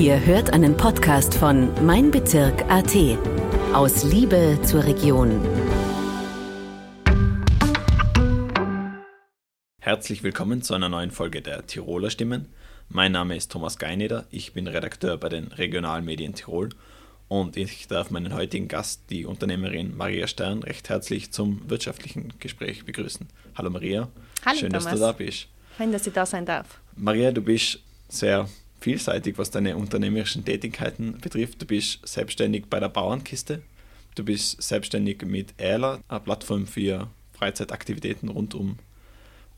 Ihr hört einen Podcast von Mein Bezirk AT. Aus Liebe zur Region. Herzlich willkommen zu einer neuen Folge der Tiroler Stimmen. Mein Name ist Thomas Geineder, ich bin Redakteur bei den Regionalmedien Tirol und ich darf meinen heutigen Gast, die Unternehmerin Maria Stern, recht herzlich zum wirtschaftlichen Gespräch begrüßen. Hallo Maria, Hallo schön, Thomas. dass du da bist. Schön, dass ich da sein darf. Maria, du bist sehr vielseitig, was deine unternehmerischen Tätigkeiten betrifft. Du bist selbstständig bei der Bauernkiste, du bist selbstständig mit Ähler, eine Plattform für Freizeitaktivitäten rund um,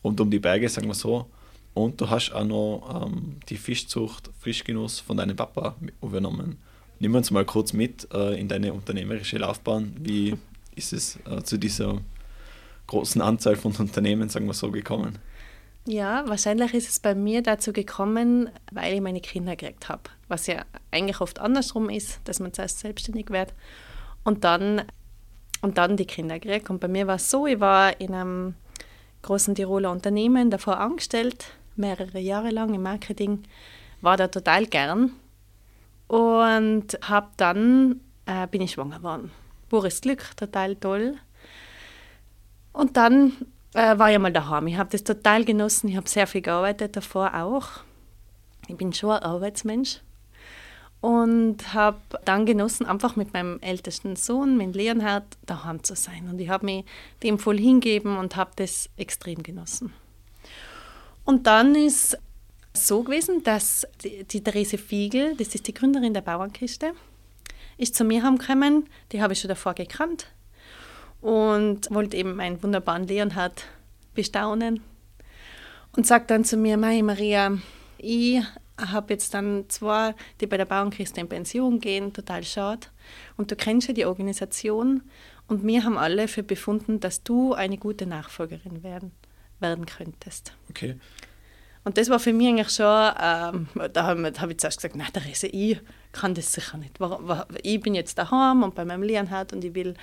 rund um die Berge, sagen wir so. Und du hast auch noch ähm, die Fischzucht Frischgenuss von deinem Papa übernommen. Nimm uns mal kurz mit äh, in deine unternehmerische Laufbahn. Wie ist es äh, zu dieser großen Anzahl von Unternehmen, sagen wir so, gekommen? Ja, wahrscheinlich ist es bei mir dazu gekommen, weil ich meine Kinder gekriegt habe. Was ja eigentlich oft andersrum ist, dass man zuerst selbstständig wird und dann, und dann die Kinder kriegt. Und bei mir war es so, ich war in einem großen Tiroler Unternehmen davor angestellt, mehrere Jahre lang im Marketing, war da total gern und habe dann, äh, bin ich schwanger geworden. Pures Glück, total toll. Und dann äh, war ich mal daheim. Ich habe das total genossen. Ich habe sehr viel gearbeitet davor auch. Ich bin schon ein Arbeitsmensch. Und habe dann genossen, einfach mit meinem ältesten Sohn, mit Leonhard, daheim zu sein. Und ich habe mich dem voll hingeben und habe das extrem genossen. Und dann ist so gewesen, dass die, die Therese Fiegel, das ist die Gründerin der Bauernkiste, ist zu mir heimgekommen. Die habe ich schon davor gekannt und wollte eben meinen wunderbaren Leonhard bestaunen und sagt dann zu mir, Mai Maria, ich habe jetzt dann zwei, die bei der Bauernkiste in Pension gehen, total schade. Und du kennst ja die Organisation und wir haben alle für befunden, dass du eine gute Nachfolgerin werden, werden könntest. Okay. Und das war für mich eigentlich schon, ähm, da habe hab ich zuerst gesagt, nein, Therese, ich kann das sicher nicht. Ich bin jetzt daheim und bei meinem Leonhard und ich will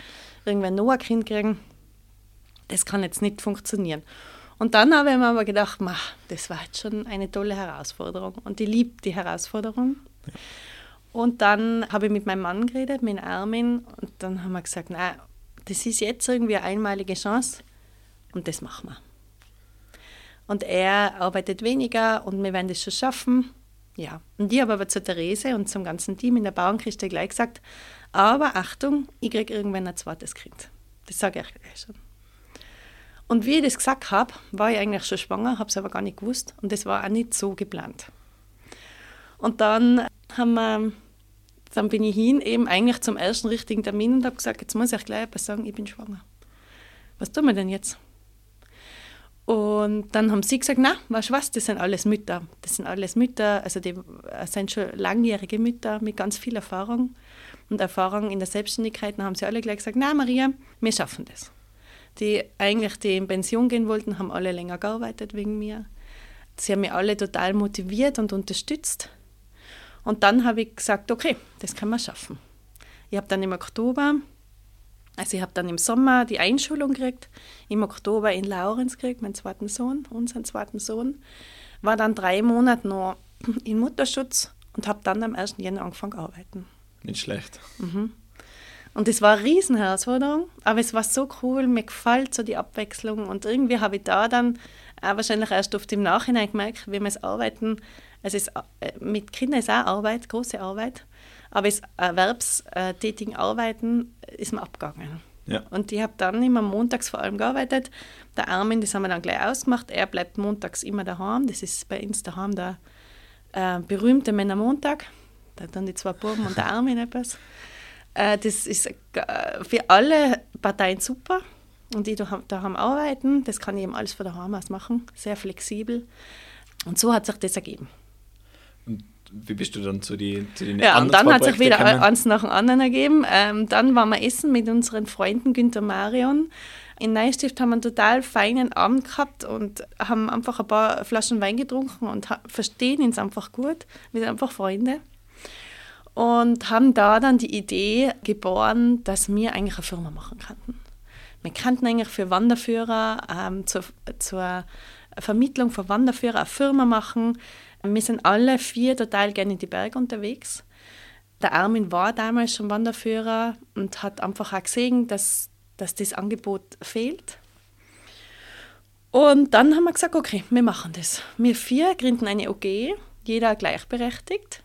irgendwann noch ein Kind kriegen. Das kann jetzt nicht funktionieren. Und dann habe ich mir aber gedacht, ma, das war jetzt schon eine tolle Herausforderung. Und ich liebe die Herausforderung. Ja. Und dann habe ich mit meinem Mann geredet, mit Armin, und dann haben wir gesagt, nein, das ist jetzt irgendwie eine einmalige Chance und das machen wir. Und er arbeitet weniger und wir werden das schon schaffen. Ja, und ich habe aber zu Therese und zum ganzen Team in der Bauernkiste gleich gesagt, aber Achtung, ich kriege irgendwann ein zweites Kind. Das sage ich gleich schon. Und wie ich das gesagt habe, war ich eigentlich schon schwanger, habe es aber gar nicht gewusst und das war auch nicht so geplant. Und dann haben wir, dann bin ich hin, eben eigentlich zum ersten richtigen Termin und habe gesagt, jetzt muss ich gleich etwas sagen, ich bin schwanger. Was tun wir denn jetzt? Und dann haben sie gesagt, na, weißt du was, das sind alles Mütter. Das sind alles Mütter, also die sind schon langjährige Mütter mit ganz viel Erfahrung und Erfahrung in der Selbstständigkeit. Dann haben sie alle gleich gesagt, na Maria, wir schaffen das. Die eigentlich, die in Pension gehen wollten, haben alle länger gearbeitet wegen mir. Sie haben mich alle total motiviert und unterstützt. Und dann habe ich gesagt, okay, das kann man schaffen. Ich habe dann im Oktober also ich habe dann im Sommer die Einschulung gekriegt, im Oktober in Laurenz gekriegt, meinen zweiten Sohn, unseren zweiten Sohn. War dann drei Monate noch in Mutterschutz und habe dann am 1. Jänner angefangen zu arbeiten. Nicht schlecht. Mhm. Und es war eine Riesenherausforderung, aber es war so cool, mir gefällt so die Abwechslung und irgendwie habe ich da dann auch wahrscheinlich erst oft im Nachhinein gemerkt, wie man es arbeiten, also es, äh, mit Kindern ist auch Arbeit, große Arbeit, aber das erwerbstätigen Arbeiten ist mir abgegangen. Ja. Und ich habe dann immer montags vor allem gearbeitet. Der Armin, das haben wir dann gleich ausgemacht, er bleibt montags immer daheim. Das ist bei uns daheim der äh, berühmte Männermontag. Da dann die zwei Buben und der Armin etwas. Äh, das ist äh, für alle Parteien super. Und ich daheim arbeiten, das kann ich eben alles von daheim aus machen, sehr flexibel. Und so hat sich das ergeben. Und wie bist du dann zu, die, zu den Ja, und dann hat sich wieder gekommen? eins nach dem anderen ergeben. Ähm, dann waren wir essen mit unseren Freunden Günther Marion. In Neustift haben wir einen total feinen Abend gehabt und haben einfach ein paar Flaschen Wein getrunken und verstehen uns einfach gut. Wir sind einfach Freunde. Und haben da dann die Idee geboren, dass wir eigentlich eine Firma machen könnten. Wir könnten eigentlich für Wanderführer ähm, zur, zur Vermittlung von Wanderführern eine Firma machen, Wir sind alle vier total gerne in die Berge unterwegs. Der Armin war damals schon Wanderführer und hat einfach auch gesehen, dass, dass das Angebot fehlt. Und dann haben wir gesagt, okay, wir machen das. Wir vier gründen eine OG, jeder gleichberechtigt.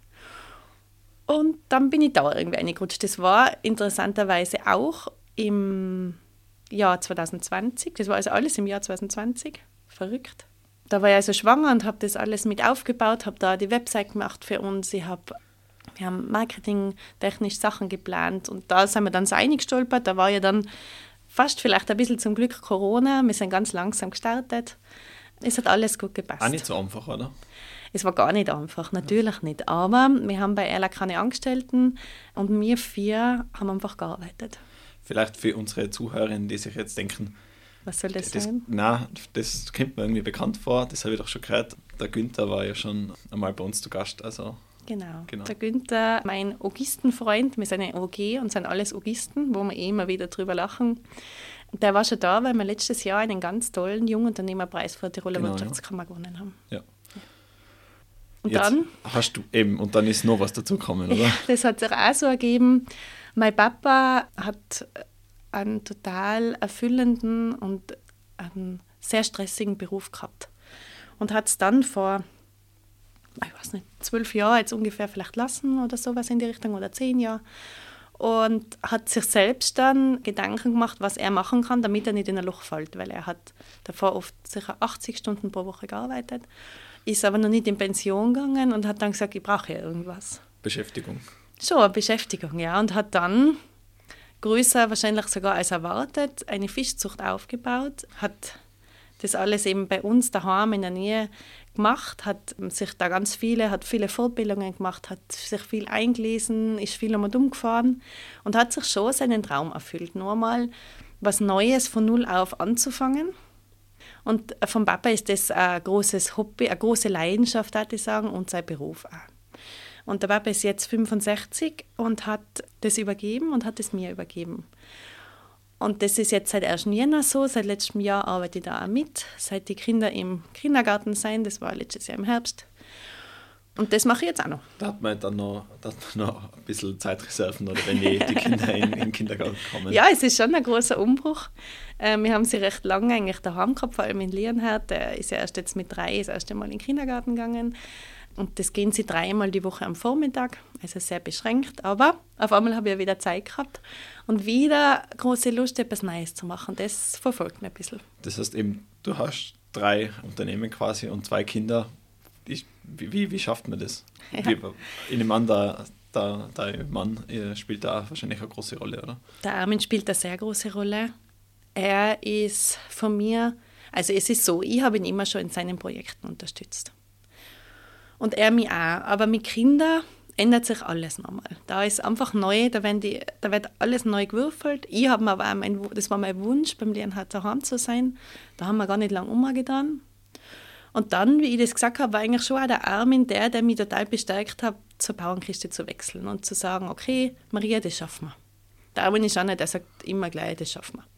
Und dann bin ich da irgendwie reingerutscht. Das war interessanterweise auch im Jahr 2020. Das war also alles im Jahr 2020. Verrückt. Da war ich also schwanger und habe das alles mit aufgebaut, habe da die Website gemacht für uns. Ich habe wir haben marketingtechnisch Sachen geplant und da sind wir dann so eingestolpert. Da war ja dann fast vielleicht ein bisschen zum Glück Corona. Wir sind ganz langsam gestartet. Es hat alles gut gepasst. Auch nicht so einfach, oder? Es war gar nicht einfach, natürlich ja. nicht. Aber wir haben bei Erla keine Angestellten und wir vier haben einfach gearbeitet. Vielleicht für unsere Zuhörerinnen, die sich jetzt denken, was soll das, das sein? Nein, das kommt mir irgendwie bekannt vor. Das habe ich doch schon gehört. Der Günther war ja schon einmal bei uns zu Gast. Also Genau. genau. Der Günther, mein Ogistenfreund, wir sind eine OG und sind alles Ogisten, wo wir eh immer wieder drüber lachen. Der war schon da, weil wir letztes Jahr einen ganz tollen Jungunternehmerpreis für die Tiroler genau, Wirtschaftskammer ja. gewonnen haben. Ja. Und Jetzt dann hast du eben, und dann ist noch was dazugekommen, oder? das hat sich auch so ergeben. Mein Papa hat einen total erfüllenden und einen sehr stressigen Beruf gehabt und hat es dann vor ich weiß nicht, zwölf Jahre jetzt ungefähr vielleicht lassen oder sowas in die Richtung oder zehn Jahre. Und hat sich selbst dann Gedanken gemacht, was er machen kann, damit er nicht in ein Loch fällt, weil er hat davor oft sicher 80 Stunden pro Woche gearbeitet, ist aber noch nicht in Pension gegangen und hat dann gesagt, ich brauche ja irgendwas. Beschäftigung. Schon, Beschäftigung, ja. Und hat dann größer wahrscheinlich sogar als erwartet eine Fischzucht aufgebaut, hat das alles eben bei uns daheim in der Nähe gemacht, hat sich da ganz viele, hat viele Fortbildungen gemacht, hat sich viel eingelesen, ist viel einmal umgefahren und hat sich schon seinen Traum erfüllt, nur mal was Neues von Null auf anzufangen. Und vom Papa ist das ein großes Hobby, eine große Leidenschaft, würde ich sagen, und sein Beruf auch. Und der Papa ist jetzt 65 und hat das übergeben und hat es mir übergeben. Und das ist jetzt seit 1. Jänner so. Seit letztem Jahr arbeite ich da auch mit. Seit die Kinder im Kindergarten sind, das war letztes Jahr im Herbst. Und das mache ich jetzt auch noch. Da hat man dann noch, hat man noch ein bisschen Zeitreserven, oder wenn die, die Kinder in, in den Kindergarten kommen. Ja, es ist schon ein großer Umbruch. Äh, wir haben sie recht lange eigentlich daheim gehabt, vor allem in Leonhard. Der ist ja erst jetzt mit drei das erste Mal in den Kindergarten gegangen. Und das gehen sie dreimal die Woche am Vormittag, also sehr beschränkt. Aber auf einmal habe ich wieder Zeit gehabt und wieder große Lust, etwas Neues zu machen. Das verfolgt mich ein bisschen. Das heißt eben, du hast drei Unternehmen quasi und zwei Kinder. wie, wie, wie schafft man das? Ja. Wie, in dem Mann, da, da, dein Mann spielt da wahrscheinlich eine große Rolle, oder? Der Armin spielt eine sehr große Rolle. Er ist von mir, also es ist so, ich habe ihn immer schon in seinen Projekten unterstützt und er mich auch. Aber mit Kindern ändert sich alles nochmal. Da ist einfach neu, da, werden die, da wird alles neu gewürfelt. Ich habe aber auch mein, das war mein Wunsch, beim Leonhard daheim zu sein. Da haben wir gar nicht lange umgetan. Und dann, wie ich das gesagt habe, war eigentlich schon auch der Armin der, der mich total bestärkt hat, zur Bauernkiste zu wechseln und zu sagen, okay, Maria, das schaffen wir. Der Armin ist auch nicht, der sagt immer gleich, das schaffen wir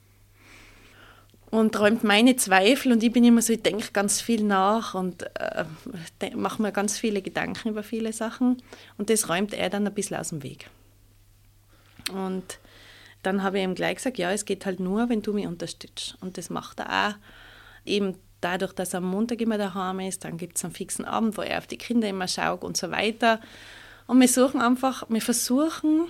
und räumt meine Zweifel und ich bin immer so, ich denke ganz viel nach und äh, mache mir ganz viele Gedanken über viele Sachen und das räumt er dann ein bisschen aus dem Weg. Und dann habe ich ihm gleich gesagt, ja, es geht halt nur, wenn du mich unterstützt. Und das macht er auch. Eben dadurch, dass er am Montag immer daheim ist, dann gibt es einen fixen Abend, wo er auf die Kinder immer schaut und so weiter. Und wir suchen einfach, wir versuchen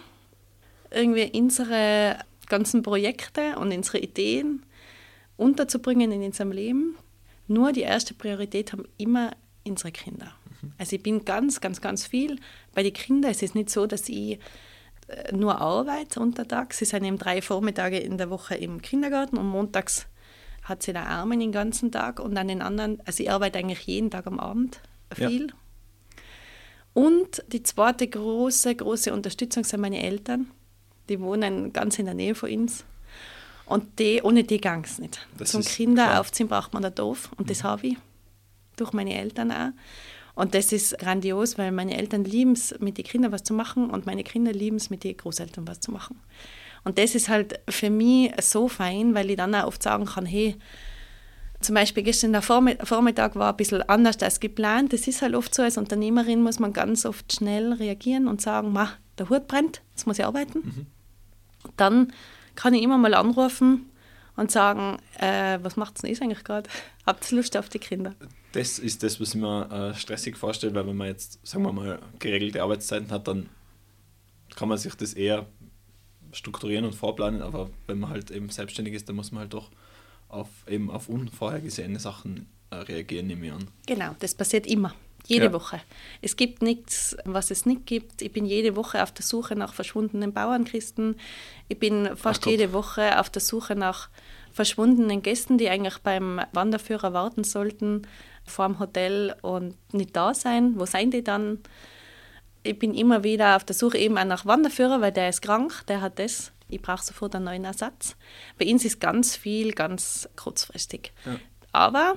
irgendwie unsere ganzen Projekte und unsere Ideen unterzubringen in unserem Leben. Nur die erste Priorität haben immer unsere Kinder. Mhm. Also ich bin ganz, ganz, ganz viel bei den Kindern. Es ist nicht so, dass ich äh, nur arbeite untertags. Sie sind eben drei Vormittage in der Woche im Kindergarten und montags hat sie den Armen den ganzen Tag und an den anderen, also ich arbeite eigentlich jeden Tag am Abend viel. Ja. Und die zweite große, große Unterstützung sind meine Eltern. Die wohnen ganz in der Nähe von uns. Und die, ohne die ging es nicht. Das Zum Kinder klar. aufziehen braucht man ein Dorf und mhm. das habe ich durch meine Eltern auch. Und das ist grandios, weil meine Eltern lieben es, mit den Kindern was zu machen und meine Kinder lieben es, mit den Großeltern was zu machen. Und das ist halt für mich so fein, weil ich dann auch oft sagen kann, hey, zum Beispiel gestern der Vormittag war ein bisschen anders als geplant. Das ist halt oft so, als Unternehmerin muss man ganz oft schnell reagieren und sagen, Ma, der Hut brennt, jetzt muss ich arbeiten. Mhm. Dann kann ich immer mal anrufen und sagen, äh, was macht ihr eigentlich gerade? Habt ihr Lust auf die Kinder? Das ist das, was ich mir äh, stressig vorstelle, weil wenn man jetzt, sagen wir mal, geregelte Arbeitszeiten hat, dann kann man sich das eher strukturieren und vorplanen, aber wenn man halt eben selbstständig ist, dann muss man halt doch auf, eben auf unvorhergesehene Sachen äh, reagieren, nehme ich an. Genau, das passiert immer. Jede ja. Woche. Es gibt nichts, was es nicht gibt. Ich bin jede Woche auf der Suche nach verschwundenen Bauernchristen. Ich bin fast Ach, jede Woche auf der Suche nach verschwundenen Gästen, die eigentlich beim Wanderführer warten sollten vor dem Hotel und nicht da sein. Wo seien die dann? Ich bin immer wieder auf der Suche eben auch nach Wanderführer, weil der ist krank, der hat das. Ich brauche sofort einen neuen Ersatz. Bei uns ist ganz viel ganz kurzfristig. Ja. Aber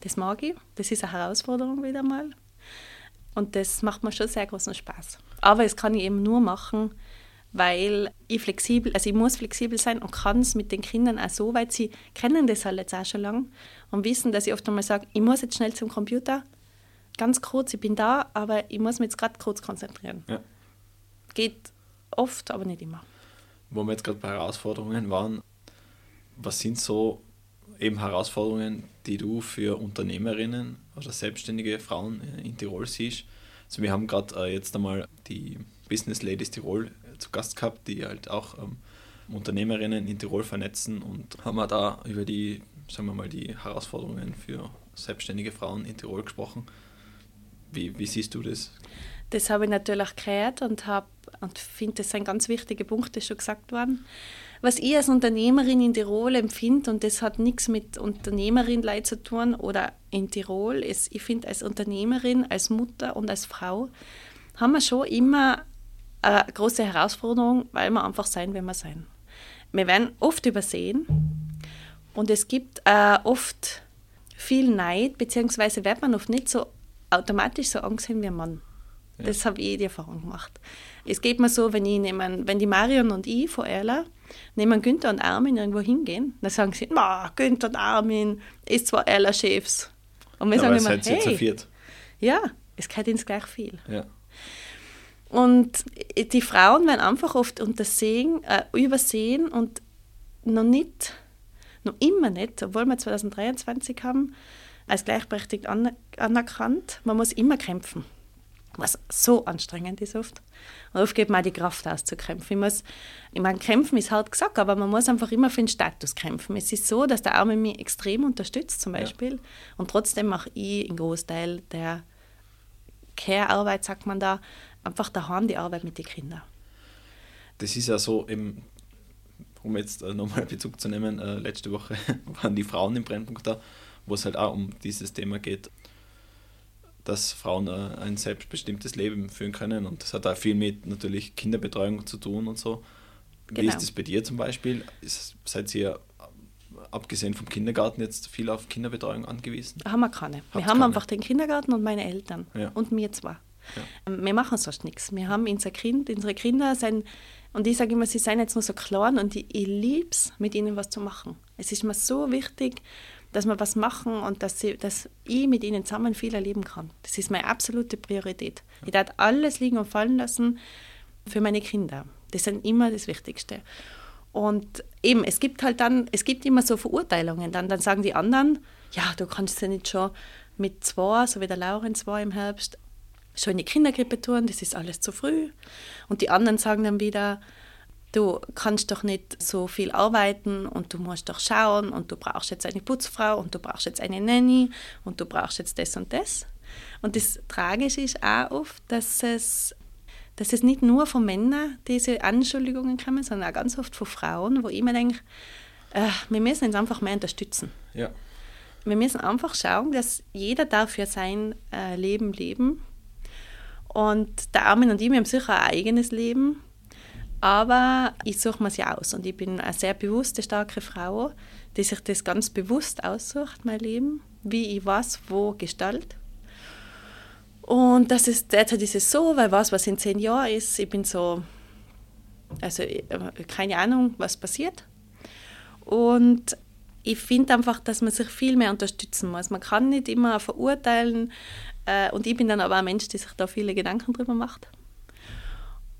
das mag ich. Das ist eine Herausforderung wieder mal. Und das macht mir schon sehr großen Spaß. Aber es kann ich eben nur machen, weil ich flexibel, also ich muss flexibel sein und kann es mit den Kindern auch so weit, sie kennen das halt jetzt auch schon lange und wissen, dass ich oft einmal sage, ich muss jetzt schnell zum Computer, ganz kurz, ich bin da, aber ich muss mich jetzt gerade kurz konzentrieren. Ja. Geht oft, aber nicht immer. Wo wir jetzt gerade bei Herausforderungen waren, was sind so eben Herausforderungen, die du für Unternehmerinnen oder selbstständige Frauen in Tirol siehst? Also wir haben gerade äh, jetzt einmal die Business Ladies Tirol zu Gast gehabt, die halt auch ähm, Unternehmerinnen in Tirol vernetzen und haben da über die, sagen wir mal, die Herausforderungen für selbstständige Frauen in Tirol gesprochen. Wie, wie siehst du das? Das habe ich natürlich gehört und, und finde, das ein ganz wichtiger Punkt, das schon gesagt worden was ich als Unternehmerin in Tirol empfinde, und das hat nichts mit Unternehmerin zu tun oder in Tirol, ist, ich finde, als Unternehmerin, als Mutter und als Frau haben wir schon immer eine große Herausforderung, weil wir einfach sein, wenn wir sein. Wir werden oft übersehen und es gibt äh, oft viel Neid, beziehungsweise wird man oft nicht so automatisch so angesehen wie ein Mann. Ja. Das habe ich die Erfahrung gemacht. Es geht mir so, wenn, ich nehmen, wenn die Marion und ich von Erla nehmen Günther und Armin irgendwo hingehen, dann sagen sie, Ma, Günther und Armin ist zwar Erla Chefs. Und wir ja, sagen immer, hey, ja, es gehört ins gleich viel. Ja. Und die Frauen werden einfach oft untersehen, äh, übersehen und noch nicht, noch immer nicht, obwohl wir 2023 haben, als gleichberechtigt anerkannt, man muss immer kämpfen was so anstrengend ist oft. Und oft geht man auch die Kraft aus zu kämpfen. Ich, muss, ich meine, kämpfen ist hart gesagt, aber man muss einfach immer für den Status kämpfen. Es ist so, dass der Arme mich extrem unterstützt zum Beispiel ja. und trotzdem mache ich einen Großteil der Care-Arbeit, sagt man da, einfach daheim die Arbeit mit den Kindern. Das ist ja so, im, um jetzt äh, nochmal Bezug zu nehmen, äh, letzte Woche waren die Frauen im Brennpunkt da, wo es halt auch um dieses Thema geht, dass Frauen ein selbstbestimmtes Leben führen können. Und das hat auch viel mit natürlich Kinderbetreuung zu tun und so. Genau. Wie ist das bei dir zum Beispiel? Ist, seid ihr abgesehen vom Kindergarten jetzt viel auf Kinderbetreuung angewiesen? Haben wir keine. Habt wir haben keine. einfach den Kindergarten und meine Eltern ja. und mir zwar. Ja. Ähm, wir machen sonst nichts. Wir haben unser Kind, unsere Kinder sind, und ich sage immer, sie seien jetzt nur so klein und ich, ich liebe es, mit ihnen was zu machen. Es ist mir so wichtig, dass wir was machen und dass, sie, dass ich mit ihnen zusammen viel erleben kann. Das ist meine absolute Priorität. Ich darf alles liegen und fallen lassen für meine Kinder. Das ist immer das Wichtigste. Und eben, es gibt halt dann, es gibt immer so Verurteilungen. Dann, dann sagen die anderen, ja, du kannst ja nicht schon mit zwei, so wie der Laurenz war im Herbst, schon in die Kindergrippe tun, das ist alles zu früh. Und die anderen sagen dann wieder, du kannst doch nicht so viel arbeiten und du musst doch schauen und du brauchst jetzt eine Putzfrau und du brauchst jetzt eine Nanny und du brauchst jetzt das und das. Und das Tragische ist auch oft, dass es, dass es nicht nur von Männern diese Anschuldigungen kommen, sondern auch ganz oft von Frauen, wo ich mir denke, äh, wir müssen uns einfach mehr unterstützen. Ja. Wir müssen einfach schauen, dass jeder darf für sein äh, Leben leben. Und der Armin und ich, wir haben sicher ein eigenes Leben aber ich suche mir sie aus und ich bin eine sehr bewusste, starke Frau, die sich das ganz bewusst aussucht, mein Leben, wie ich was wo gestalte. Und das ist, derzeit ist es so, weil was, was in zehn Jahren ist, ich bin so, also keine Ahnung, was passiert. Und ich finde einfach, dass man sich viel mehr unterstützen muss. Man kann nicht immer verurteilen äh, und ich bin dann aber ein Mensch, der sich da viele Gedanken drüber macht.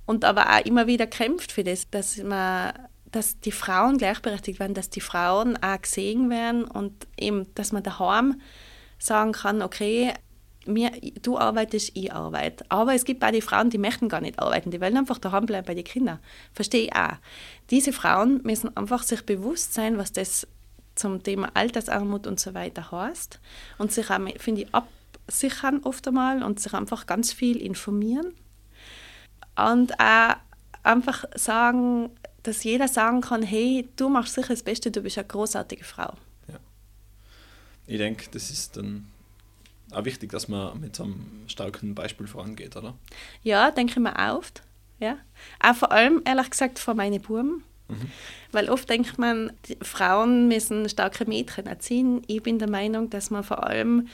Und aber auch immer wieder kämpft für das, dass, man, dass die Frauen gleichberechtigt werden, dass die Frauen auch gesehen werden und eben, dass man daheim sagen kann, okay, mir, du arbeitest, ich arbeite. Aber es gibt auch die Frauen, die möchten gar nicht arbeiten, die wollen einfach daheim bleiben bei den Kindern. Verstehe ich auch. Diese Frauen müssen einfach sich bewusst sein, was das zum Thema Altersarmut und so weiter heißt und sich auch, finde ich, absichern oft einmal und sich einfach ganz viel informieren und auch einfach sagen, dass jeder sagen kann, hey, du machst sicher das Beste, du bist eine großartige Frau. Ja. Ich denke, das ist dann auch wichtig, dass man mit so einem starken Beispiel vorangeht, oder? Ja, denke ich mir auch oft. Ja. Auch vor allem, ehrlich gesagt, vor meinen Buben. Mhm. Weil oft denkt man, Frauen müssen starke Mädchen erziehen. Ich bin der Meinung, dass man vor allem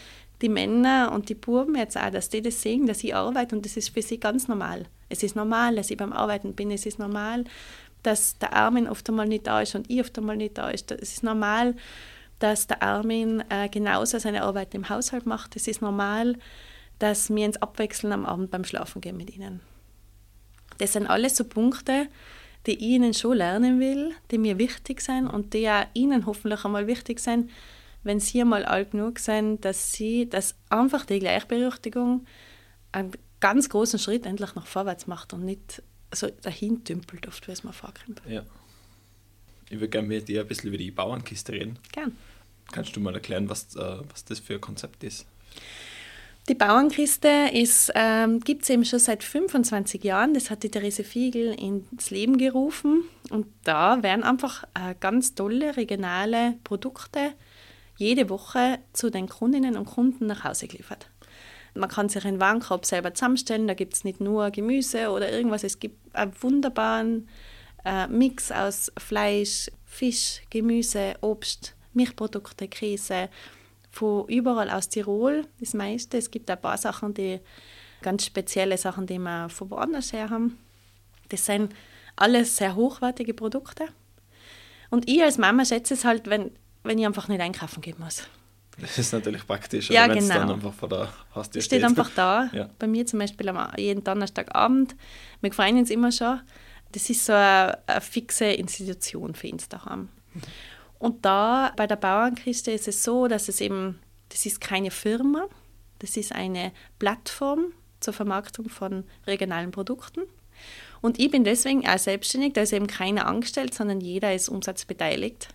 die Männer und die Buben jetzt auch, dass die das sehen, dass ich arbeite und das ist für sie ganz normal. Es ist normal, dass ich beim Arbeiten bin. Es ist normal, dass der Armin oft einmal nicht da ist und ich oft einmal nicht da ist. Es ist normal, dass der Armin äh, genauso seine Arbeit im Haushalt macht. Es ist normal, dass wir uns abwechseln am Abend beim Schlafen gehen mit ihnen. Das sind alles so Punkte, die ich ihnen schon lernen will, die mir wichtig sind und die auch ihnen hoffentlich einmal wichtig sind, wenn sie einmal alt genug sind, dass sie, dass einfach die Gleichberechtigung einen ganz großen Schritt endlich nach vorwärts macht und nicht so dahin tümpelt, oft wie es mir vorkommt. Ja. Ich würde gerne mit dir ein bisschen über die Bauernkiste reden. Gern. Kannst du mal erklären, was, äh, was das für ein Konzept ist? Die Bauernkiste ähm, gibt es eben schon seit 25 Jahren. Das hat die Therese Fiegel ins Leben gerufen. Und da werden einfach äh, ganz tolle regionale Produkte jede Woche zu den Kundinnen und Kunden nach Hause geliefert. Man kann sich einen Warenkorb selber zusammenstellen, da gibt es nicht nur Gemüse oder irgendwas, es gibt einen wunderbaren äh, Mix aus Fleisch, Fisch, Gemüse, Obst, Milchprodukte, Käse, von überall aus Tirol, das meiste. Es gibt ein paar Sachen, die ganz spezielle Sachen, die wir von woanders her haben. Das sind alles sehr hochwertige Produkte. Und ich als Mama schätze es halt, wenn wenn ich einfach nicht einkaufen gehen muss. Das ist natürlich praktisch, ja, wenn genau. es dann einfach vor der Haustür steht. steht einfach da. Ja. Bei mir zum Beispiel am, jeden Donnerstagabend. Wir freuen uns immer schon. Das ist so eine, eine fixe Institution für uns daheim. Und da bei der Bauernkiste ist es so, dass es eben, das ist keine Firma, das ist eine Plattform zur Vermarktung von regionalen Produkten. Und ich bin deswegen auch selbstständig, da ist eben keiner angestellt, sondern jeder ist umsatzbeteiligt.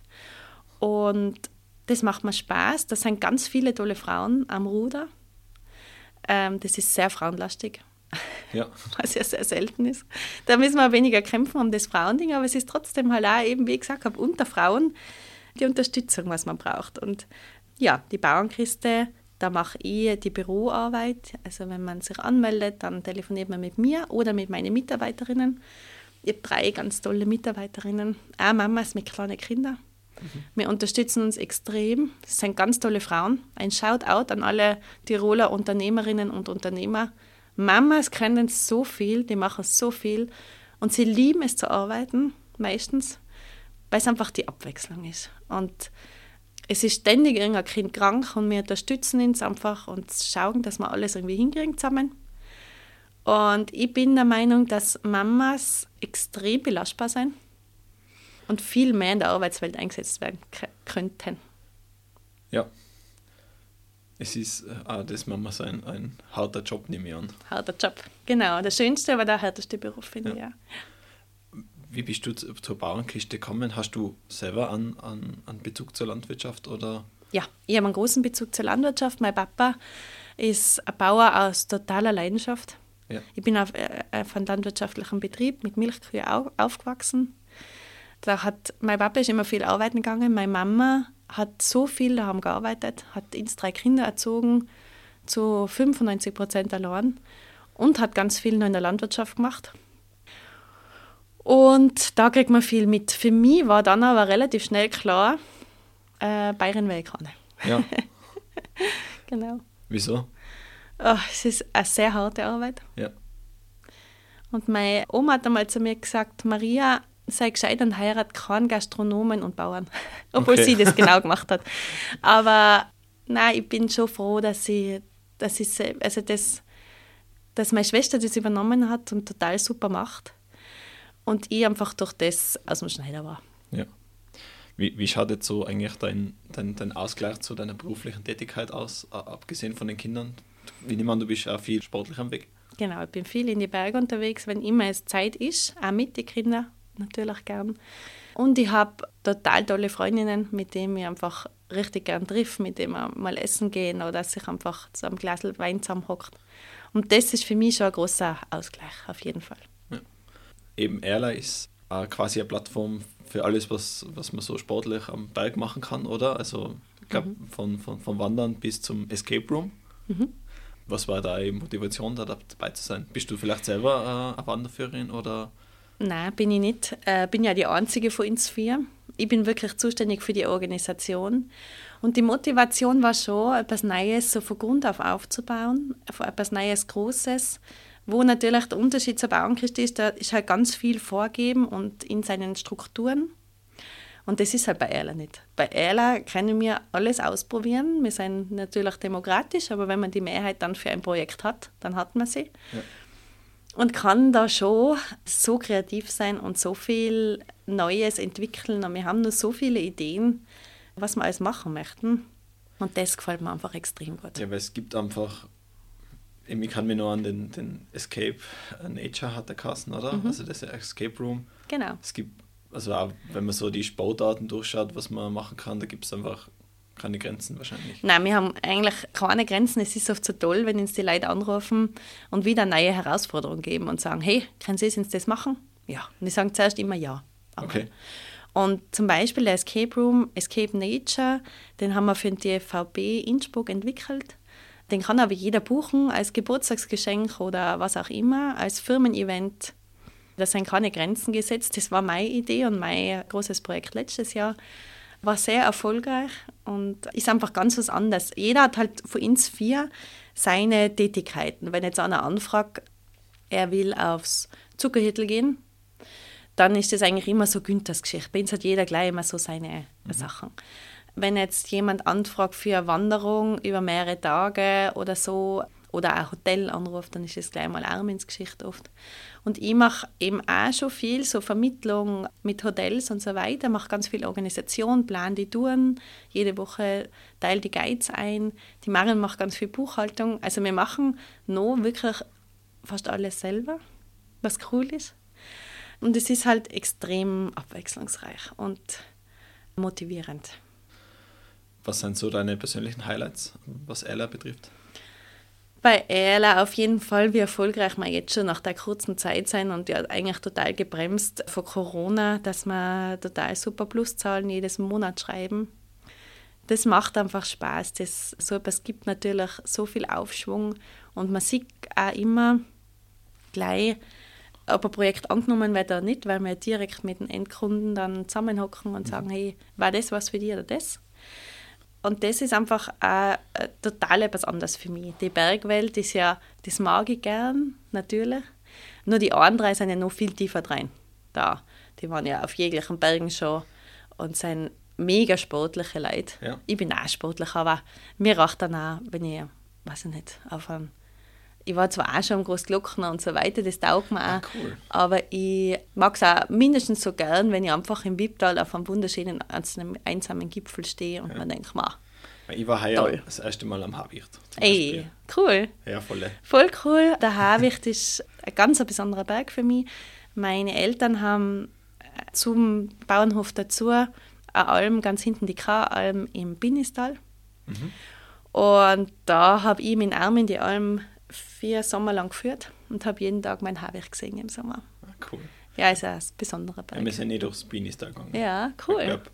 Und das macht mir Spaß. Da sind ganz viele tolle Frauen am Ruder. Ähm, das ist sehr frauenlastig. Ja. Was ja sehr selten ist. Da müssen wir weniger kämpfen um das Frauending, aber es ist trotzdem halt auch eben, wie ich gesagt habe, unter Frauen die Unterstützung, was man braucht. Und ja, die Bauernkiste, da mache ich die Büroarbeit. Also wenn man sich anmeldet, dann telefoniert man mit mir oder mit meinen Mitarbeiterinnen. Ich habe drei ganz tolle Mitarbeiterinnen, auch Mamas mit kleinen Kindern. Mhm. Wir unterstützen uns extrem. Das sind ganz tolle Frauen. Ein Shoutout an alle Tiroler Unternehmerinnen und Unternehmer. Mamas können so viel, die machen so viel und sie lieben es zu arbeiten, meistens, weil es einfach die Abwechslung ist. Und es ist ständig irgendein Kind krank und wir unterstützen uns einfach und schauen, dass wir alles irgendwie hinkriegen zusammen. Und ich bin der Meinung, dass Mamas extrem belastbar sind und viel mehr in der Arbeitswelt eingesetzt werden könnten. Ja. Es ist äh, auch das manchmal so ein, harter Job, nehme ich an. Harter Job, genau. Der schönste, aber der härteste Beruf, finde ja. ich. Ja. Wie bist du zur Bauernkiste gekommen? Hast du selber einen, einen, einen Bezug zur Landwirtschaft? Oder? Ja, ich habe einen großen Bezug zur Landwirtschaft. Mein Papa ist ein Bauer aus totaler Leidenschaft. Ja. Ich bin auf, äh, auf einem landwirtschaftlichen Betrieb mit Milchkühe aufgewachsen. Da hat, mein Papa ist immer viel arbeiten gegangen. Meine Mama hat so viel daheim gearbeitet, hat uns drei Kinder erzogen, zu 95 Prozent allein und hat ganz viel noch in der Landwirtschaft gemacht. Und da kriegt man viel mit. Für mich war dann aber relativ schnell klar, äh, Bayern will ich Ja. genau. Wieso? Oh, es ist eine sehr harte Arbeit. Ja. Und meine Oma hat einmal zu mir gesagt, Maria, sei gescheit und heirat keinen Gastronomen und Bauern, obwohl Okay. sie das genau gemacht hat. Aber nein, ich bin schon froh, dass sie, dass sel- also das, dass meine Schwester das übernommen hat und total super macht. Und ich einfach durch das aus dem Schneider war. Ja. Wie, wie schaut jetzt so eigentlich dein, dein, dein Ausgleich zu deiner beruflichen Tätigkeit aus, abgesehen von den Kindern? Wie nehme an, du bist auch viel sportlich am Weg. Genau, ich bin viel in die Berge unterwegs, wenn immer es Zeit ist, auch mit den Kindern natürlich gern. Und ich habe total tolle Freundinnen, mit denen ich einfach richtig gern triff, mit denen wir mal essen gehen oder sich einfach zu einem Glas Wein zusammenhockt. Und das ist für mich schon ein großer Ausgleich, auf jeden Fall. Eben Erla ist äh, quasi eine Plattform für alles, was, was man so sportlich am Berg machen kann, oder? Also ich glaube, von, von, von Wandern bis zum Escape Room. Was war deine Motivation, da dabei zu sein? Bist du vielleicht selber äh, eine Wanderführerin oder? Nein, bin ich nicht. Äh, bin ja die Einzige von uns vier. Ich bin wirklich zuständig für die Organisation. Und die Motivation war schon, etwas Neues so von Grund auf aufzubauen, etwas Neues, Großes, wo natürlich der Unterschied zur Bauernkiste ist, da ist halt ganz viel vorgeben und in seinen Strukturen. Und das ist halt bei Erla nicht. Bei Erla können wir alles ausprobieren. Wir sind natürlich demokratisch, aber wenn man die Mehrheit dann für ein Projekt hat, dann hat man sie und kann da schon so kreativ sein und so viel Neues entwickeln. Und wir haben nur so viele Ideen, was wir alles machen möchten. Und das gefällt mir einfach extrem gut. Ja, weil es gibt einfach, ich kann mich noch an den, den Escape Nature hat der Kassen, oder? Also das Escape Room. Genau. Es gibt, also auch wenn man so die Baudaten durchschaut, was man machen kann, da gibt es einfach keine Grenzen wahrscheinlich. Nein, wir haben eigentlich keine Grenzen. Es ist oft so toll, wenn uns die Leute anrufen und wieder neue Herausforderungen geben und sagen, hey, können Sie uns das machen? Ja. Und die sagen zuerst immer ja. Aber- Okay. Und zum Beispiel der Escape Room, Escape Nature, den haben wir für den DFVB Innsbruck entwickelt. Den kann aber jeder buchen als Geburtstagsgeschenk oder was auch immer, als Firmen-Event. Da sind keine Grenzen gesetzt. Das war meine Idee und mein großes Projekt letztes Jahr. War sehr erfolgreich und ist einfach ganz was anderes. Jeder hat halt von uns vier seine Tätigkeiten. Wenn jetzt einer anfragt, er will aufs Zuckerhüttel gehen, dann ist das eigentlich immer so Günthers Geschichte. Bei uns hat jeder gleich immer so seine Sachen. Wenn jetzt jemand anfragt für eine Wanderung über mehrere Tage oder so, oder ein Hotel anruft, dann ist das gleich mal Armins Geschichte oft. Und ich mache eben auch schon viel, so Vermittlung mit Hotels und so weiter, mache ganz viel Organisation, plan die Touren, jede Woche teile die Guides ein. Die Marion macht ganz viel Buchhaltung. Also wir machen noch wirklich fast alles selber, was cool ist. Und es ist halt extrem abwechslungsreich und motivierend. Was sind so deine persönlichen Highlights, was Ella betrifft? Bei Erla auf jeden Fall, wie erfolgreich wir jetzt schon nach der kurzen Zeit sein und ja eigentlich total gebremst vor Corona, dass wir total super Pluszahlen jedes Monat schreiben. Das macht einfach Spaß. Das, so etwas gibt natürlich so viel Aufschwung und man sieht auch immer gleich, ob ein Projekt angenommen wird oder nicht, weil wir direkt mit den Endkunden dann zusammenhocken und sagen, hey, war das was für dich oder das? Und das ist einfach auch äh, total etwas anderes für mich. Die Bergwelt ist ja, das mag ich gern, natürlich. Nur die anderen sind ja noch viel tiefer rein. Da. Die waren ja auf jeglichen Bergen schon und sind mega sportliche Leute. Ja. Ich bin auch sportlich, aber mir reicht dann auch, wenn ich, weiß ich nicht, auf einem ich war zwar auch schon am Großglockner und so weiter, das taugt mir auch. Ah, cool. Aber ich mag es auch mindestens so gern, wenn ich einfach im Wipptal auf einem wunderschönen, einsamen Gipfel stehe und man denkt, ma, Ich war heuer Toll. das erste Mal am Habicht. ey, cool. Ja, voll. Voll cool. Der Habicht ist ein ganz besonderer Berg für mich. Meine Eltern haben äh, zum Bauernhof dazu eine Alm, ganz hinten die K-Alm im Binnistal. Und da habe ich meinen Arm in die Alm vier Sommer lang geführt und habe jeden Tag meinen Habicht gesehen im Sommer. Ah, cool. Ja, ist ein besonderer Ja, Berg. wir sind nicht durchs Binistal gegangen. Ja, Ich cool. glaub,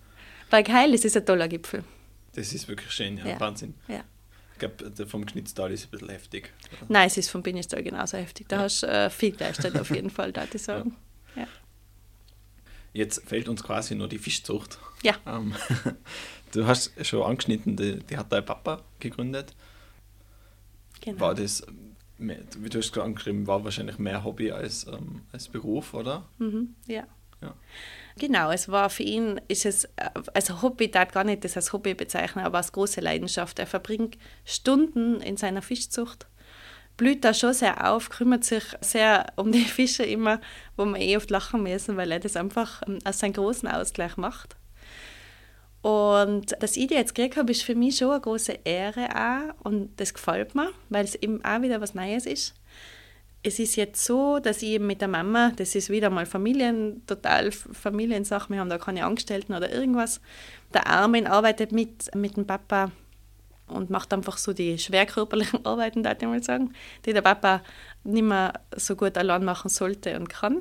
Berg Heil ist ein toller Gipfel. das ist wirklich schön, ja, Ja. Wahnsinn. Ja. Ich glaube, vom Geschnitztal ist ein bisschen heftig. Nein, es ist vom Binnistal genauso heftig. Da Ja. hast du äh, viel geleistet auf jeden Fall, da ich sagen. Ja. Jetzt fehlt uns quasi nur die Fischzucht. Ja. Ähm, du hast schon angeschnitten, die, die hat dein Papa gegründet. Genau. War das, mehr, wie du hast gerade angeschrieben, war wahrscheinlich mehr Hobby als, ähm, als Beruf, oder? Mhm, ja. Ja. Genau, es war für ihn, ist es, also Hobby, darf gar nicht das als Hobby bezeichnen, aber als große Leidenschaft. Er verbringt Stunden in seiner Fischzucht, blüht da schon sehr auf, kümmert sich sehr um die Fische immer, wo wir eh oft lachen müssen, weil er das einfach ähm, als seinen großen Ausgleich macht. Und dass ich die jetzt gekriegt habe, ist für mich schon eine große Ehre auch und das gefällt mir, weil es eben auch wieder was Neues ist es ist jetzt so, dass ich mit der Mama, das ist wieder mal Familien, total Familiensache, wir haben da keine Angestellten oder irgendwas. Der Armin arbeitet mit, mit dem Papa und macht einfach so die schwerkörperlichen Arbeiten, würde ich mal sagen, die der Papa nicht mehr so gut allein machen sollte und kann.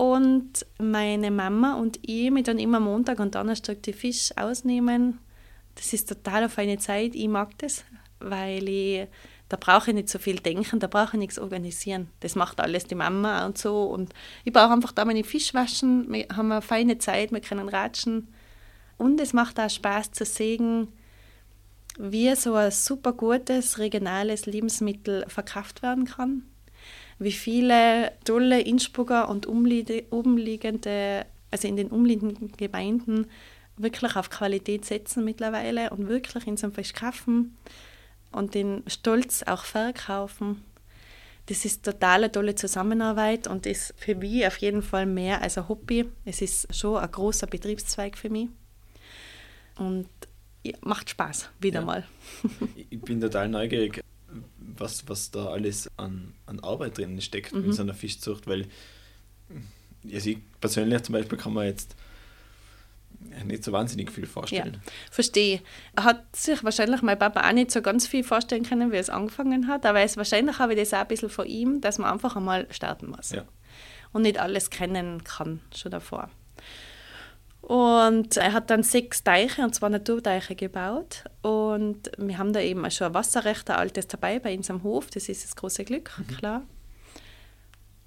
Und meine Mama und ich mit dann immer Montag und Donnerstag die Fisch ausnehmen. Das ist total auf eine Zeit. Ich mag das, weil ich da brauche ich nicht so viel denken, da brauche ich nichts organisieren. Das macht alles die Mama und so. Und ich brauche einfach da meine Fisch waschen, wir haben eine feine Zeit, wir können ratschen. Und es macht auch Spaß zu sehen, wie so ein super gutes regionales Lebensmittel verkauft werden kann. Wie viele tolle Innsbrucker und umliegende, also in den umliegenden Gemeinden wirklich auf Qualität setzen mittlerweile und wirklich in so einem Fisch kaufen und den Stolz auch verkaufen. Das ist total eine tolle Zusammenarbeit und ist für mich auf jeden Fall mehr als ein Hobby. Es ist schon ein großer Betriebszweig für mich. Und ja, macht Spaß, wieder ja. mal. ich bin total neugierig, was, was da alles an, an Arbeit drin steckt mhm. in so einer Fischzucht, weil also ich persönlich zum Beispiel kann man jetzt nicht so wahnsinnig viel vorstellen. Ja, verstehe. Hat sich wahrscheinlich mein Papa auch nicht so ganz viel vorstellen können, wie es angefangen hat, aber es wahrscheinlich habe ich das auch ein bisschen von ihm, dass man einfach einmal starten muss. Ja. Und nicht alles kennen kann schon davor. Und er hat dann sechs Teiche, und zwar Naturteiche, gebaut. Und wir haben da eben schon ein Wasserrecht, ein altes dabei bei uns am Hof. Das ist das große Glück, mhm. klar.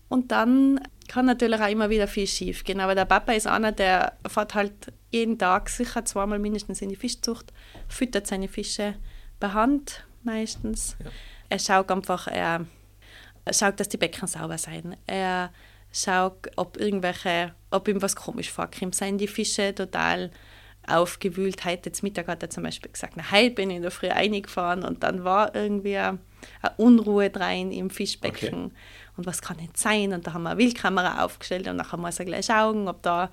Und dann kann natürlich auch immer wieder viel schief gehen. Aber der Papa ist einer, der fährt halt jeden Tag sicher zweimal mindestens in die Fischzucht, füttert seine Fische per Hand meistens. Ja. Er schaut einfach, er, schaut, dass die Becken sauber sind. Er schaut, ob irgendwelche, ob ihm was komisch vorkommt. Seien die Fische total aufgewühlt. Heute zum Mittag hat er zum Beispiel gesagt, na, heute bin ich in der Früh eingefahren und dann war irgendwie eine Unruhe rein im Fischbecken. Okay. Und was kann nicht sein? Und da haben wir eine Wildkamera aufgestellt und nachher muss er gleich schauen, ob da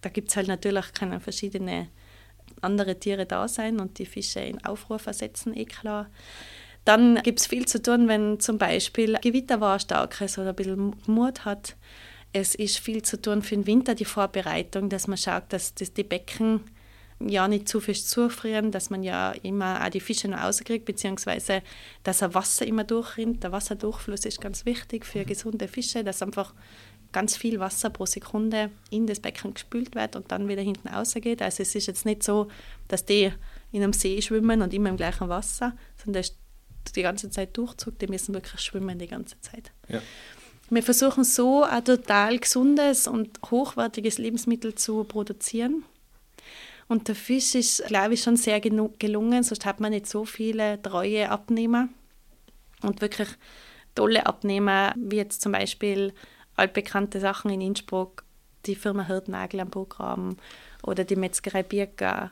da gibt es halt natürlich können verschiedene andere Tiere da sein und die Fische in Aufruhr versetzen, eh klar. Dann gibt es viel zu tun, wenn zum Beispiel Gewitter war starkes oder ein bisschen Mut hat. Es ist viel zu tun für den Winter, die Vorbereitung, dass man schaut, dass, dass die Becken ja nicht zu fest zufrieren, dass man ja immer auch die Fische noch rauskriegt, beziehungsweise dass ein Wasser immer durchrinnt. Der Wasserdurchfluss ist ganz wichtig für gesunde Fische, dass einfach ganz viel Wasser pro Sekunde in das Becken gespült wird und dann wieder hinten rausgeht. Also es ist jetzt nicht so, dass die in einem See schwimmen und immer im gleichen Wasser, sondern das die ganze Zeit Durchzug, die müssen wirklich schwimmen die ganze Zeit. Ja. Wir versuchen so ein total gesundes und hochwertiges Lebensmittel zu produzieren. Und der Fisch ist, glaube ich, schon sehr gelungen, sonst hat man nicht so viele treue Abnehmer. Und wirklich tolle Abnehmer, wie jetzt zum Beispiel altbekannte Sachen in Innsbruck, die Firma Hirtnagel am Burggraben oder die Metzgerei Birka,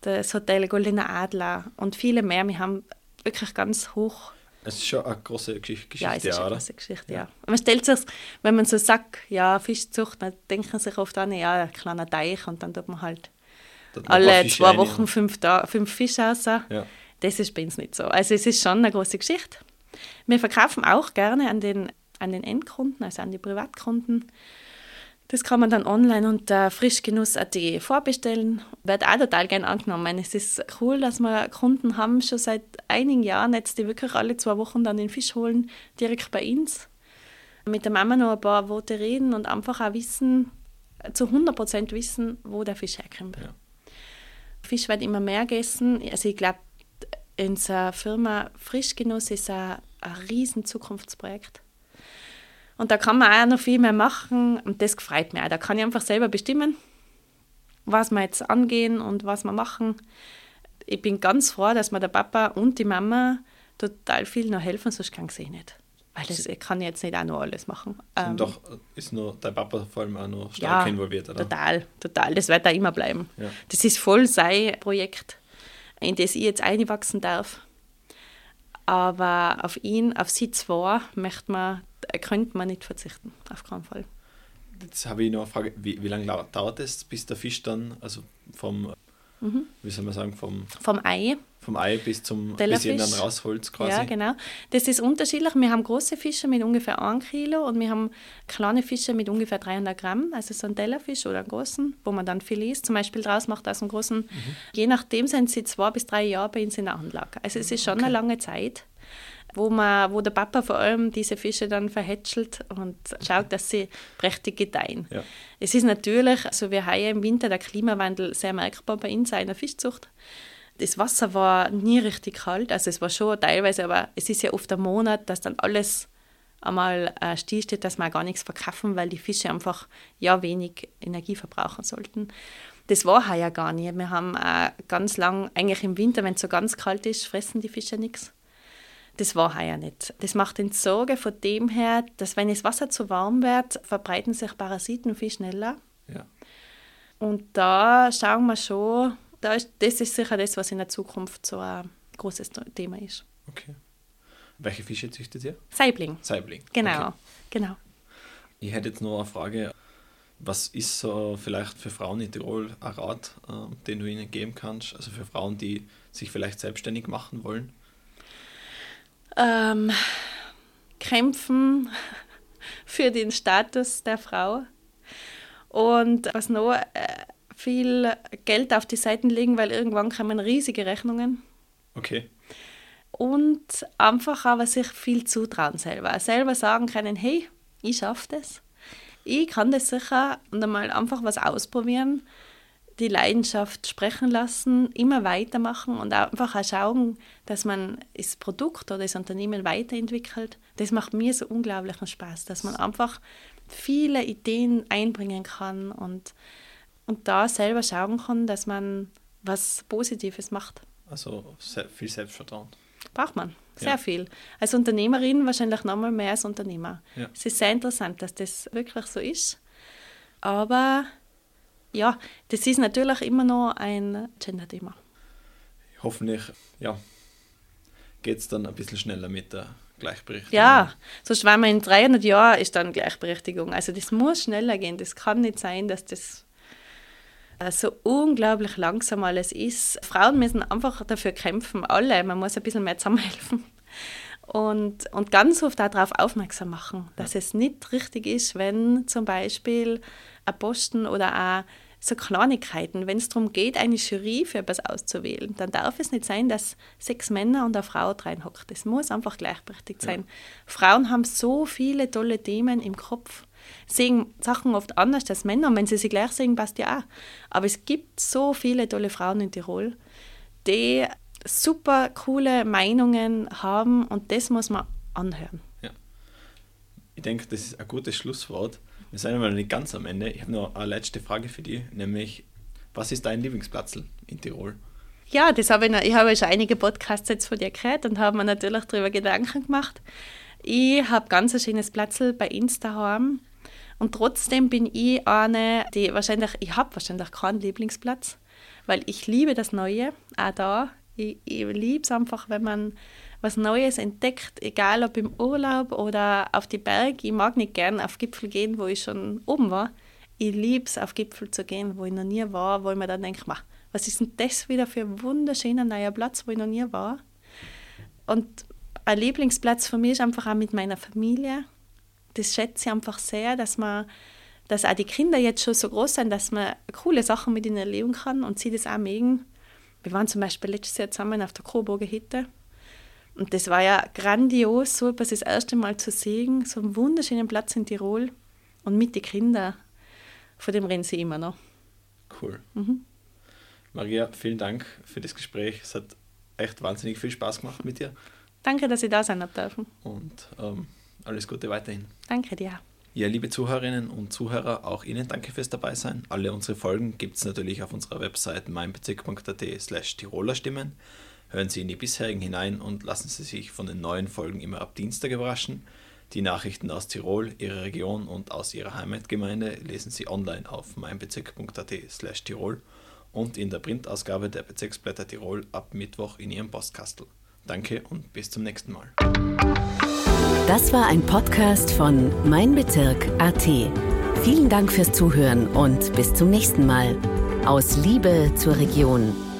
das Hotel Goldener Adler und viele mehr. Wir haben wirklich ganz hoch. Es ist schon eine große Geschichte, ja, es ist eine große Geschichte, ja. ja. Man stellt sich, wenn man so sagt, ja, Fischzucht, dann denken sich oft an, ja, ein kleiner Teich und dann tut man halt alle zwei Wochen fünf, fünf Fische raus. Ja. Das ist bei uns nicht so. Also es ist schon eine große Geschichte. Wir verkaufen auch gerne an den an den Endkunden, also an die Privatkunden. Das kann man dann online unter frischgenuss.at vorbestellen. Wird auch total gern angenommen. Es ist cool, dass wir Kunden haben, schon seit einigen Jahren jetzt, die wirklich alle zwei Wochen dann den Fisch holen, direkt bei uns. Mit der Mama noch ein paar Worte reden und einfach auch wissen, zu 100% wissen, wo der Fisch herkommt. Ja. Fisch wird immer mehr gegessen. Also ich glaube, unsere Firma Frischgenuss ist ein, ein riesen Zukunftsprojekt. Und da kann man auch noch viel mehr machen und das gefreut mich auch. Da kann ich einfach selber bestimmen, was wir jetzt angehen und was wir machen. Ich bin ganz froh, dass mir der Papa und die Mama total viel noch helfen, sonst kann ich sie nicht. Weil das kann ich jetzt nicht auch noch alles machen. Ähm, doch ist nur dein Papa vor allem auch noch stark ja, involviert, oder? Total, total. Das wird da immer bleiben. Ja. Das ist voll sein Projekt, in das ich jetzt einwachsen darf. Aber auf ihn, auf sie zwei, möchte man, könnte man nicht verzichten, auf keinen Fall. Jetzt habe ich noch eine Frage, wie, wie lange dauert es, bis der Fisch dann, also vom Mhm. Wie soll man sagen, vom, vom Ei. Vom Ei bis zum bis ihr dann rausholt quasi. Ja, genau. Das ist unterschiedlich. Wir haben große Fische mit ungefähr 1 Kilo und wir haben kleine Fische mit ungefähr 300 Gramm, also so ein Tellerfisch oder einen großen, wo man dann viel isst. Zum Beispiel draus macht aus einem großen, mhm. je nachdem sind sie zwei bis drei Jahre bei uns in der Anlage. Also es ist schon okay. eine lange Zeit wo, man, wo der Papa vor allem diese Fische dann verhätschelt und schaut, dass sie prächtig gedeihen. Ja. Es ist natürlich, so wie heuer im Winter, der Klimawandel sehr merkbar bei uns in der Fischzucht. Das Wasser war nie richtig kalt, also es war schon teilweise, aber es ist ja oft ein Monat, dass dann alles einmal äh, stillsteht, dass wir gar nichts verkaufen, weil die Fische einfach ja wenig Energie verbrauchen sollten. Das war heuer gar nicht. Wir haben äh, ganz lang, eigentlich im Winter, wenn es so ganz kalt ist, fressen die Fische nichts. Das war heuer nicht. Das macht den Sorge von dem her, dass wenn das Wasser zu warm wird, verbreiten sich Parasiten viel schneller. Ja. Und da schauen wir schon, da ist, das ist sicher das, was in der Zukunft so ein großes Thema ist. Okay. Welche Fische züchtet ihr? Saibling. Saibling. Genau, okay. genau. Ich hätte jetzt noch eine Frage. Was ist so vielleicht für Frauen in Tirol ein Rat, äh, den du ihnen geben kannst? Also für Frauen, die sich vielleicht selbstständig machen wollen? Ähm, kämpfen für den Status der Frau und was noch äh, viel Geld auf die Seiten legen, weil irgendwann kommen riesige Rechnungen. Okay. Und einfach aber sich viel zutrauen selber. Selber sagen können, hey, ich schaffe das. Ich kann das sicher und einmal einfach was ausprobieren die Leidenschaft sprechen lassen, immer weitermachen und einfach auch schauen, dass man das Produkt oder das Unternehmen weiterentwickelt. Das macht mir so unglaublichen Spaß, dass man einfach viele Ideen einbringen kann und, und da selber schauen kann, dass man was Positives macht. Also viel Selbstvertrauen. Braucht man, sehr ja. viel. Als Unternehmerin wahrscheinlich noch mal mehr als Unternehmer. Ja. Es ist sehr interessant, dass das wirklich so ist. Aber ja, das ist natürlich immer noch ein Gender-Thema. Hoffentlich, ja, geht es dann ein bisschen schneller mit der Gleichberechtigung. Ja, sonst wenn man in 300 Jahren ist dann Gleichberechtigung. Also das muss schneller gehen. Das kann nicht sein, dass das äh, so unglaublich langsam alles ist. Frauen müssen einfach dafür kämpfen, alle. Man muss ein bisschen mehr zusammenhelfen. Und, und ganz oft auch darauf aufmerksam machen, dass ja. es nicht richtig ist, wenn zum Beispiel ein Posten oder auch so Kleinigkeiten, wenn es darum geht, eine Jury für etwas auszuwählen, dann darf es nicht sein, dass sechs Männer und eine Frau reinhockt. Es muss einfach gleichberechtigt sein. Ja. Frauen haben so viele tolle Themen im Kopf, sehen Sachen oft anders als Männer. Und wenn sie sie gleich sehen, passt ja auch. Aber es gibt so viele tolle Frauen in Tirol, die super coole Meinungen haben und das muss man anhören. Ja. Ich denke, das ist ein gutes Schlusswort. Wir sind aber noch nicht ganz am Ende. Ich habe noch eine letzte Frage für dich, nämlich, was ist dein Lieblingsplatz in Tirol? Ja, das habe ich, ich habe schon einige Podcasts jetzt von dir gehört und habe mir natürlich darüber Gedanken gemacht. Ich habe ganz ein schönes Platz bei Instagram und trotzdem bin ich eine, die wahrscheinlich, ich habe wahrscheinlich keinen Lieblingsplatz, weil ich liebe das Neue, auch da. Ich, ich liebe es einfach, wenn man was Neues entdeckt, egal ob im Urlaub oder auf die Berge. Ich mag nicht gern auf Gipfel gehen, wo ich schon oben war. Ich liebe es, auf Gipfel zu gehen, wo ich noch nie war, wo ich mir dann denke, was ist denn das wieder für ein wunderschöner neuer Platz, wo ich noch nie war. Und ein Lieblingsplatz für mich ist einfach auch mit meiner Familie. Das schätze ich einfach sehr, dass man dass auch die Kinder jetzt schon so groß sind, dass man coole Sachen mit ihnen erleben kann und sie das auch mögen. Wir waren zum Beispiel letztes Jahr zusammen auf der Coburger Hütte und das war ja grandios, so etwas das erste Mal zu sehen, so einen wunderschönen Platz in Tirol und mit den Kindern. Vor dem rennen sie immer noch. Cool. Mhm. Maria, vielen Dank für das Gespräch. Es hat echt wahnsinnig viel Spaß gemacht mit dir. Danke, dass ich da sein habe dürfen. Und ähm, alles Gute weiterhin. Danke dir. Ja, liebe Zuhörerinnen und Zuhörer, auch Ihnen danke fürs Dabeisein. Alle unsere Folgen gibt es natürlich auf unserer Website meinbezirk.at slash Tiroler Hören Sie in die bisherigen hinein und lassen Sie sich von den neuen Folgen immer ab Dienstag überraschen. Die Nachrichten aus Tirol, Ihrer Region und aus Ihrer Heimatgemeinde lesen Sie online auf meinbezirk.at/tirol und in der Printausgabe der Bezirksblätter Tirol ab Mittwoch in Ihrem Postkastel. Danke und bis zum nächsten Mal. Das war ein Podcast von Mein Bezirk AT. Vielen Dank fürs Zuhören und bis zum nächsten Mal. Aus Liebe zur Region.